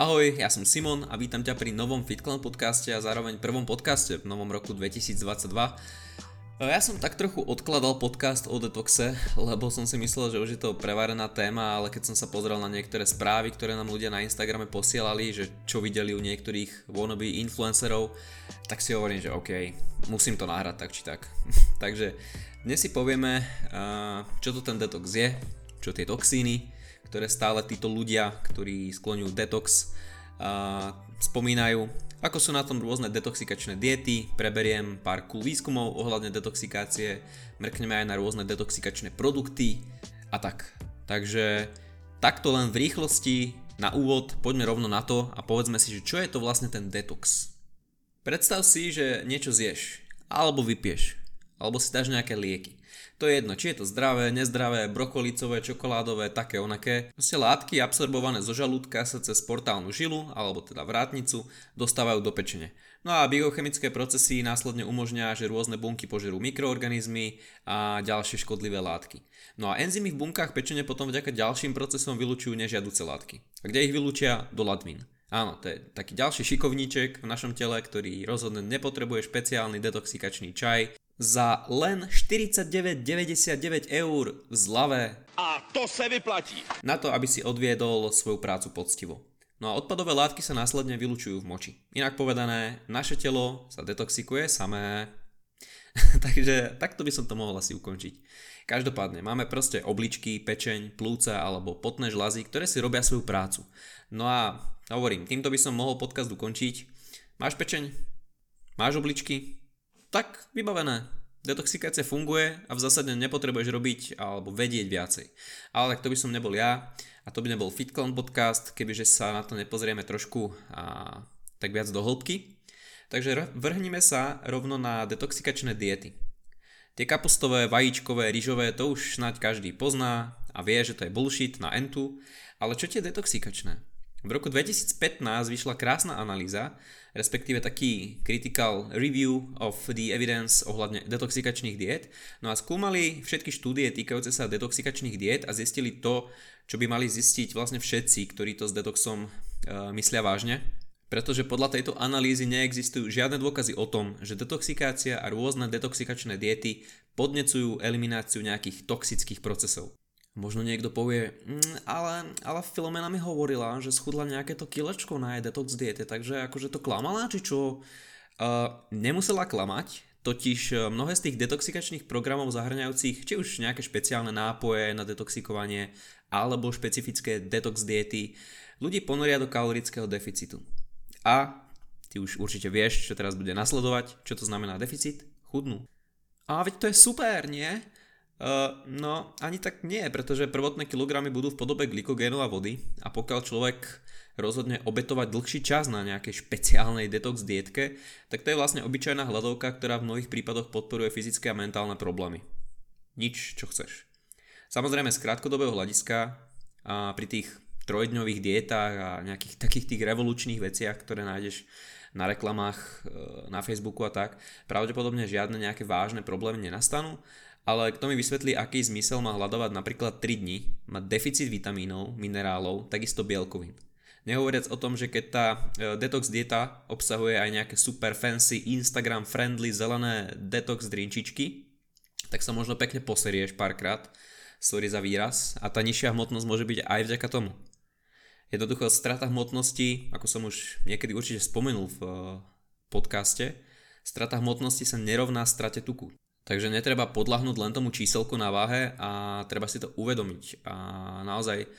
Ahoj, ja som Simon a vítam ťa pri novom FitClan podcaste a zároveň prvom podcaste v novom roku 2022. Ja som tak trochu odkladal podcast o detoxe, lebo som si myslel, že už je to prevarená téma, ale keď som sa pozrel na niektoré správy, ktoré nám ľudia na Instagrame posielali, že čo videli u niektorých wannabe influencerov, tak si hovorím, že OK, musím to nahrať tak či tak. Takže dnes si povieme, čo to ten detox je, čo tie toxíny, ktoré stále títo ľudia, ktorí skloňujú detox, uh, spomínajú. Ako sú na tom rôzne detoxikačné diety, preberiem pár cool výskumov ohľadne detoxikácie, mrkneme aj na rôzne detoxikačné produkty a tak. Takže takto len v rýchlosti na úvod poďme rovno na to a povedzme si, že čo je to vlastne ten detox. Predstav si, že niečo zješ, alebo vypieš, alebo si dáš nejaké lieky. To je jedno, či je to zdravé, nezdravé, brokolicové, čokoládové, také onaké. Proste látky absorbované zo žalúdka sa cez portálnu žilu, alebo teda vrátnicu, dostávajú do pečene. No a biochemické procesy následne umožňa, že rôzne bunky požerú mikroorganizmy a ďalšie škodlivé látky. No a enzymy v bunkách pečene potom vďaka ďalším procesom vylučujú nežiaduce látky. A kde ich vylúčia? Do latvín. Áno, to je taký ďalší šikovníček v našom tele, ktorý rozhodne nepotrebuje špeciálny detoxikačný čaj, za len 49,99 eur v zlave. A to se vyplatí. Na to, aby si odviedol svoju prácu poctivo. No a odpadové látky sa následne vylučujú v moči. Inak povedané, naše telo sa detoxikuje samé. Takže takto by som to mohol asi ukončiť. Každopádne, máme proste obličky, pečeň, plúca alebo potné žlazy, ktoré si robia svoju prácu. No a hovorím, týmto by som mohol podcast ukončiť. Máš pečeň? Máš obličky? Tak vybavené. Detoxikácia funguje a v zásade nepotrebuješ robiť alebo vedieť viacej. Ale tak to by som nebol ja a to by nebol FitClown podcast, kebyže sa na to nepozrieme trošku a, tak viac do hĺbky. Takže vrhnime sa rovno na detoxikačné diety. Tie kapustové, vajíčkové, rýžové, to už snáď každý pozná a vie, že to je bullshit na entu, ale čo tie detoxikačné? V roku 2015 vyšla krásna analýza, respektíve taký critical review of the evidence ohľadne detoxikačných diet. No a skúmali všetky štúdie týkajúce sa detoxikačných diet a zistili to, čo by mali zistiť vlastne všetci, ktorí to s detoxom uh, myslia vážne. Pretože podľa tejto analýzy neexistujú žiadne dôkazy o tom, že detoxikácia a rôzne detoxikačné diety podnecujú elimináciu nejakých toxických procesov. Možno niekto povie, mm, ale, ale Filomena mi hovorila, že schudla nejaké to kilečko na detox diete, takže akože to klamala, či čo? Uh, nemusela klamať, totiž e, mnohé z tých detoxikačných programov zahrňajúcich či už nejaké špeciálne nápoje na detoxikovanie alebo špecifické detox diety ľudí ponoria do kalorického deficitu. A ty už určite vieš, čo teraz bude nasledovať, čo to znamená deficit, chudnú. A veď to je super, nie? Uh, no, ani tak nie, pretože prvotné kilogramy budú v podobe glykogénu a vody a pokiaľ človek rozhodne obetovať dlhší čas na nejakej špeciálnej detox dietke, tak to je vlastne obyčajná hľadovka, ktorá v mnohých prípadoch podporuje fyzické a mentálne problémy. Nič, čo chceš. Samozrejme z krátkodobého hľadiska a pri tých trojdňových dietách a nejakých takých tých revolučných veciach, ktoré nájdeš na reklamách e, na Facebooku a tak, pravdepodobne žiadne nejaké vážne problémy nenastanú, ale kto mi vysvetlí, aký zmysel má hľadovať napríklad 3 dní, mať deficit vitamínov, minerálov, takisto bielkovín. Nehovoriac o tom, že keď tá e, detox dieta obsahuje aj nejaké super fancy Instagram friendly zelené detox drinčičky, tak sa možno pekne poserieš párkrát, sorry za výraz, a tá nižšia hmotnosť môže byť aj vďaka tomu. Jednoducho strata hmotnosti, ako som už niekedy určite spomenul v e, podcaste, strata hmotnosti sa nerovná strate tuku. Takže netreba podľahnúť len tomu číselku na váhe a treba si to uvedomiť. A naozaj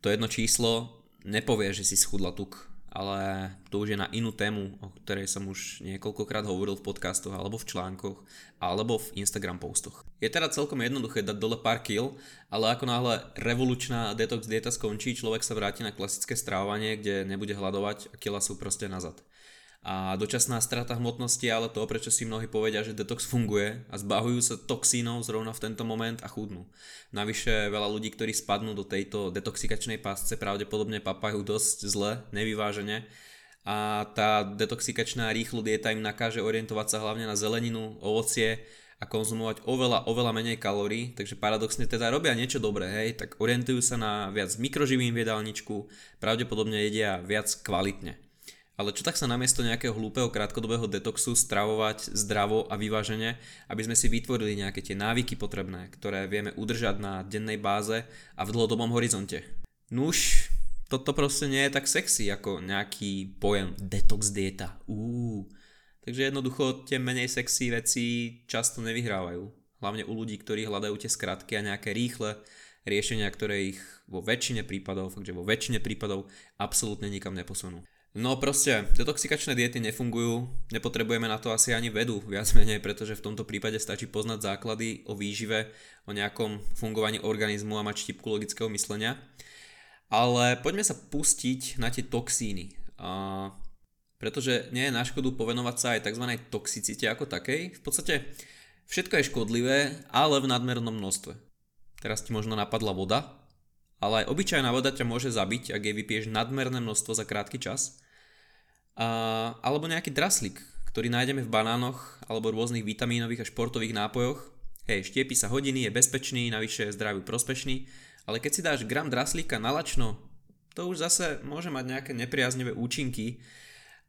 to jedno číslo nepovie, že si schudla tuk, ale to už je na inú tému, o ktorej som už niekoľkokrát hovoril v podcastoch alebo v článkoch alebo v Instagram postoch. Je teda celkom jednoduché dať dole pár kil, ale ako náhle revolučná detox dieta skončí, človek sa vráti na klasické strávanie, kde nebude hľadovať a kila sú proste nazad a dočasná strata hmotnosti ale to, prečo si mnohí povedia, že detox funguje a zbahujú sa toxínov zrovna v tento moment a chudnú. Navyše veľa ľudí, ktorí spadnú do tejto detoxikačnej pásce, pravdepodobne papajú dosť zle, nevyvážene a tá detoxikačná rýchlo dieta im nakáže orientovať sa hlavne na zeleninu, ovocie a konzumovať oveľa, oveľa menej kalórií, takže paradoxne teda robia niečo dobré, hej, tak orientujú sa na viac mikroživín v jedálničku, pravdepodobne jedia viac kvalitne. Ale čo tak sa namiesto nejakého hlúpeho krátkodobého detoxu stravovať zdravo a vyvážene, aby sme si vytvorili nejaké tie návyky potrebné, ktoré vieme udržať na dennej báze a v dlhodobom horizonte. Nuž, toto proste nie je tak sexy ako nejaký pojem detox dieta. Uú. Takže jednoducho tie menej sexy veci často nevyhrávajú. Hlavne u ľudí, ktorí hľadajú tie skratky a nejaké rýchle riešenia, ktoré ich vo väčšine prípadov, takže vo väčšine prípadov absolútne nikam neposunú. No proste, detoxikačné diety nefungujú, nepotrebujeme na to asi ani vedu, viac menej, pretože v tomto prípade stačí poznať základy o výžive, o nejakom fungovaní organizmu a mať štipku logického myslenia. Ale poďme sa pustiť na tie toxíny. A, pretože nie je na škodu povenovať sa aj tzv. toxicite ako takej. V podstate všetko je škodlivé, ale v nadmernom množstve. Teraz ti možno napadla voda, ale aj obyčajná voda ťa môže zabiť, ak jej vypiješ nadmerné množstvo za krátky čas – a, alebo nejaký draslík, ktorý nájdeme v banánoch alebo rôznych vitamínových a športových nápojoch. Hej, štiepi sa hodiny, je bezpečný, navyše je zdraviu prospešný, ale keď si dáš gram draslíka na lačno, to už zase môže mať nejaké nepriaznivé účinky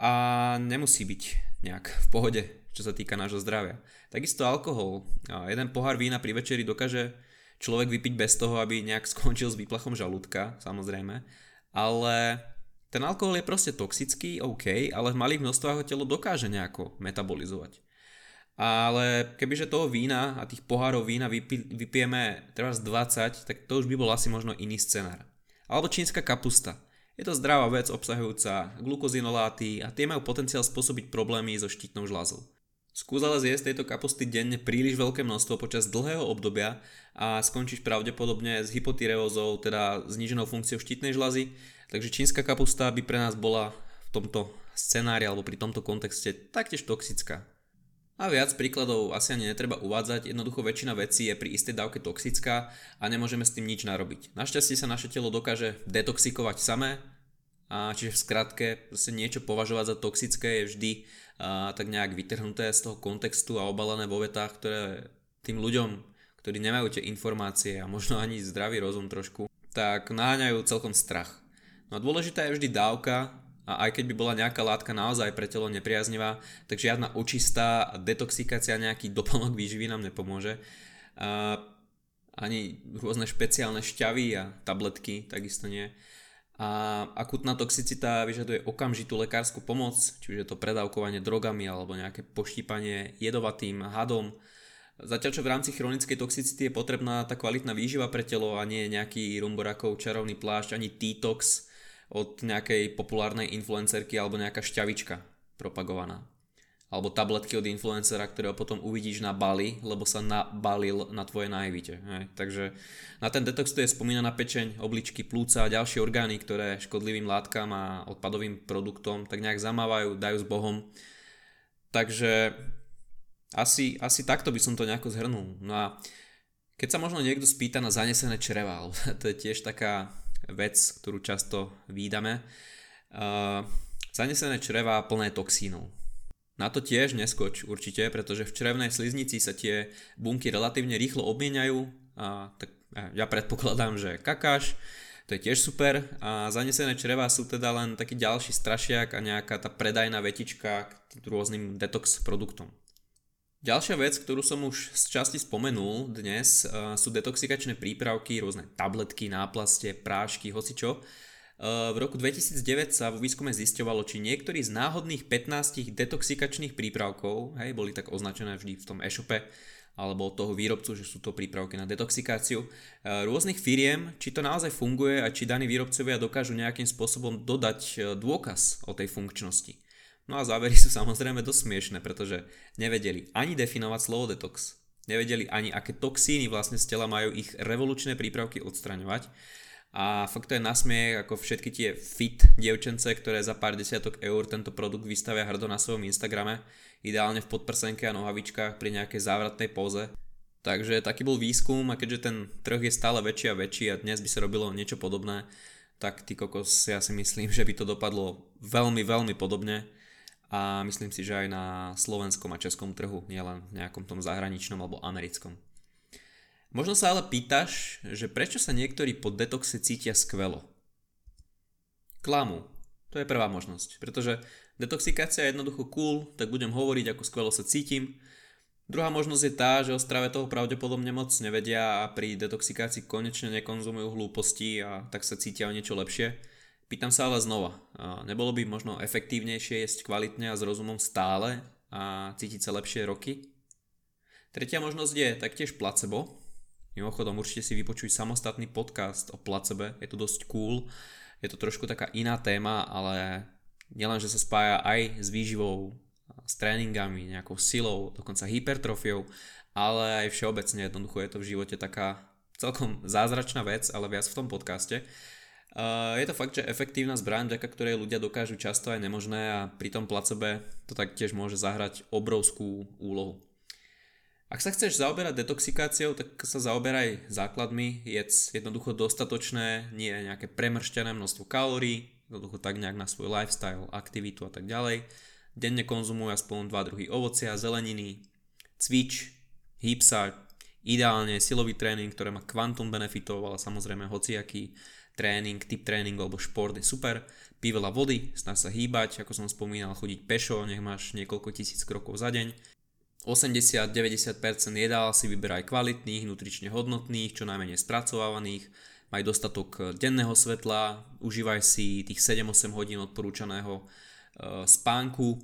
a nemusí byť nejak v pohode, čo sa týka nášho zdravia. Takisto alkohol. Jeden pohár vína pri večeri dokáže človek vypiť bez toho, aby nejak skončil s výplachom žalúdka, samozrejme. Ale ten alkohol je proste toxický, OK, ale v malých množstvách ho telo dokáže nejako metabolizovať. Ale kebyže toho vína a tých pohárov vína vypi, vypijeme teraz 20, tak to už by bol asi možno iný scenár. Alebo čínska kapusta. Je to zdravá vec obsahujúca glukozinoláty a tie majú potenciál spôsobiť problémy so štítnou žľazou. Skús ale zjesť tejto kapusty denne príliš veľké množstvo počas dlhého obdobia a skončíš pravdepodobne s hypotyreózou, teda zníženou funkciou štítnej žľazy Takže čínska kapusta by pre nás bola v tomto scenári alebo pri tomto kontexte taktiež toxická. A viac príkladov asi ani netreba uvádzať, jednoducho väčšina vecí je pri istej dávke toxická a nemôžeme s tým nič narobiť. Našťastie sa naše telo dokáže detoxikovať samé, a čiže v skratke niečo považovať za toxické je vždy a, tak nejak vytrhnuté z toho kontextu a obalené vo vetách, ktoré tým ľuďom, ktorí nemajú tie informácie a možno ani zdravý rozum trošku, tak náňajú celkom strach. No a dôležitá je vždy dávka a aj keď by bola nejaká látka naozaj pre telo nepriaznivá, tak žiadna očistá detoxikácia, nejaký doplnok výživy nám nepomôže. A ani rôzne špeciálne šťavy a tabletky, takisto nie. A akutná toxicita vyžaduje okamžitú lekárskú pomoc, či už je to predávkovanie drogami alebo nejaké poštípanie jedovatým hadom. Zatiaľ čo v rámci chronickej toxicity je potrebná tá kvalitná výživa pre telo a nie nejaký rumborakov čarovný plášť ani detox, od nejakej populárnej influencerky alebo nejaká šťavička propagovaná. Alebo tabletky od influencera, ktorého potom uvidíš na Bali, lebo sa nabalil na tvoje najvite. Takže na ten detox tu je spomínaná pečeň, obličky, plúca a ďalšie orgány, ktoré škodlivým látkam a odpadovým produktom tak nejak zamávajú, dajú s Bohom. Takže asi, asi takto by som to nejako zhrnul. No a keď sa možno niekto spýta na zanesené čreva, to je tiež taká vec, ktorú často výdame. Uh, zanesené čreva plné toxínov. Na to tiež neskoč určite, pretože v črevnej sliznici sa tie bunky relatívne rýchlo obmieniajú a tak ja predpokladám, že kakáš, to je tiež super a zanesené čreva sú teda len taký ďalší strašiak a nejaká tá predajná vetička k rôznym detox produktom. Ďalšia vec, ktorú som už z časti spomenul dnes, uh, sú detoxikačné prípravky, rôzne tabletky, náplaste, prášky, hocičo. Uh, v roku 2009 sa vo výskume zisťovalo, či niektorý z náhodných 15 detoxikačných prípravkov, hej, boli tak označené vždy v tom e-shope, alebo od toho výrobcu, že sú to prípravky na detoxikáciu, uh, rôznych firiem, či to naozaj funguje a či daní výrobcovia dokážu nejakým spôsobom dodať dôkaz o tej funkčnosti. No a závery sú samozrejme dosť smiešne, pretože nevedeli ani definovať slovo detox, nevedeli ani aké toxíny vlastne z tela majú ich revolučné prípravky odstraňovať a fakt to je nasmiech ako všetky tie fit dievčence, ktoré za pár desiatok eur tento produkt vystavia hrdo na svojom Instagrame, ideálne v podprsenke a nohavičkách pri nejakej závratnej póze. Takže taký bol výskum a keďže ten trh je stále väčší a väčší a dnes by sa robilo niečo podobné, tak ty kokos ja si myslím, že by to dopadlo veľmi, veľmi podobne a myslím si, že aj na slovenskom a českom trhu, nielen v nejakom tom zahraničnom alebo americkom. Možno sa ale pýtaš, že prečo sa niektorí po detoxe cítia skvelo. Klamu. To je prvá možnosť, pretože detoxikácia je jednoducho cool, tak budem hovoriť, ako skvelo sa cítim. Druhá možnosť je tá, že o strave toho pravdepodobne moc nevedia a pri detoxikácii konečne nekonzumujú hlúposti a tak sa cítia o niečo lepšie. Pýtam sa ale znova, nebolo by možno efektívnejšie jesť kvalitne a s rozumom stále a cítiť sa lepšie roky? Tretia možnosť je taktiež placebo, Mimochodom určite si vypočuj samostatný podcast o placebe, je to dosť cool, je to trošku taká iná téma, ale nielen, že sa spája aj s výživou, s tréningami, nejakou silou, dokonca hypertrofiou, ale aj všeobecne jednoducho je to v živote taká celkom zázračná vec, ale viac v tom podcaste. Je to fakt, že efektívna zbraň, vďaka ktorej ľudia dokážu často aj nemožné a pri tom placebe to taktiež môže zahrať obrovskú úlohu. Ak sa chceš zaoberať detoxikáciou, tak sa zaoberaj základmi, jedz jednoducho dostatočné, nie nejaké premrštené množstvo kalórií, jednoducho tak nejak na svoj lifestyle, aktivitu a tak ďalej. Denne konzumuj aspoň dva druhy ovocia, zeleniny, cvič, hýb sa, ideálne silový tréning, ktoré má kvantum benefitov, ale samozrejme hociaký tréning, typ tréning alebo šport je super. Pí veľa vody, snaž sa hýbať, ako som spomínal, chodiť pešo, nech máš niekoľko tisíc krokov za deň. 80-90% jedál si vyberaj kvalitných, nutrične hodnotných, čo najmenej spracovávaných, maj dostatok denného svetla, užívaj si tých 7-8 hodín odporúčaného e, spánku,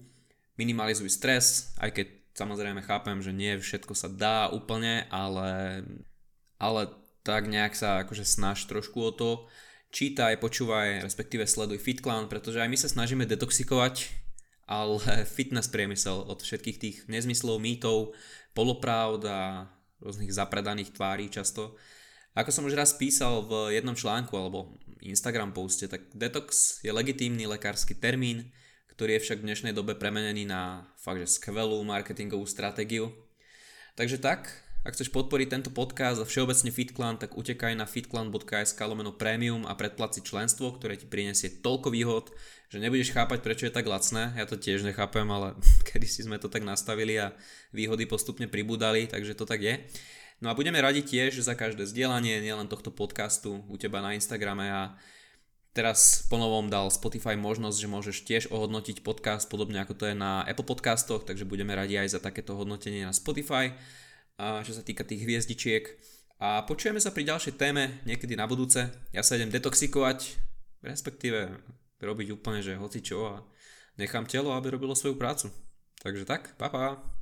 minimalizuj stres, aj keď samozrejme chápem, že nie všetko sa dá úplne, ale, ale tak nejak sa akože snaž trošku o to, čítaj, počúvaj, respektíve sleduj FitClan, pretože aj my sa snažíme detoxikovať ale fitness priemysel od všetkých tých nezmyslov, mýtov, polopravd a rôznych zapredaných tvári často. Ako som už raz písal v jednom článku alebo Instagram poste, tak detox je legitímny lekársky termín, ktorý je však v dnešnej dobe premenený na fakt, že skvelú marketingovú stratégiu. Takže tak, ak chceš podporiť tento podcast a všeobecne FitClan, tak utekaj na fitclan.sk lomeno premium a predplaci členstvo, ktoré ti prinesie toľko výhod, že nebudeš chápať, prečo je tak lacné. Ja to tiež nechápem, ale kedy si sme to tak nastavili a výhody postupne pribúdali, takže to tak je. No a budeme radi tiež za každé zdieľanie, nielen tohto podcastu u teba na Instagrame a Teraz ponovom dal Spotify možnosť, že môžeš tiež ohodnotiť podcast podobne ako to je na Apple podcastoch, takže budeme radi aj za takéto hodnotenie na Spotify, a čo sa týka tých hviezdičiek. A počujeme sa pri ďalšej téme niekedy na budúce. Ja sa idem detoxikovať, respektíve robiť úplne, že hoci čo a nechám telo, aby robilo svoju prácu. Takže tak, pa pa.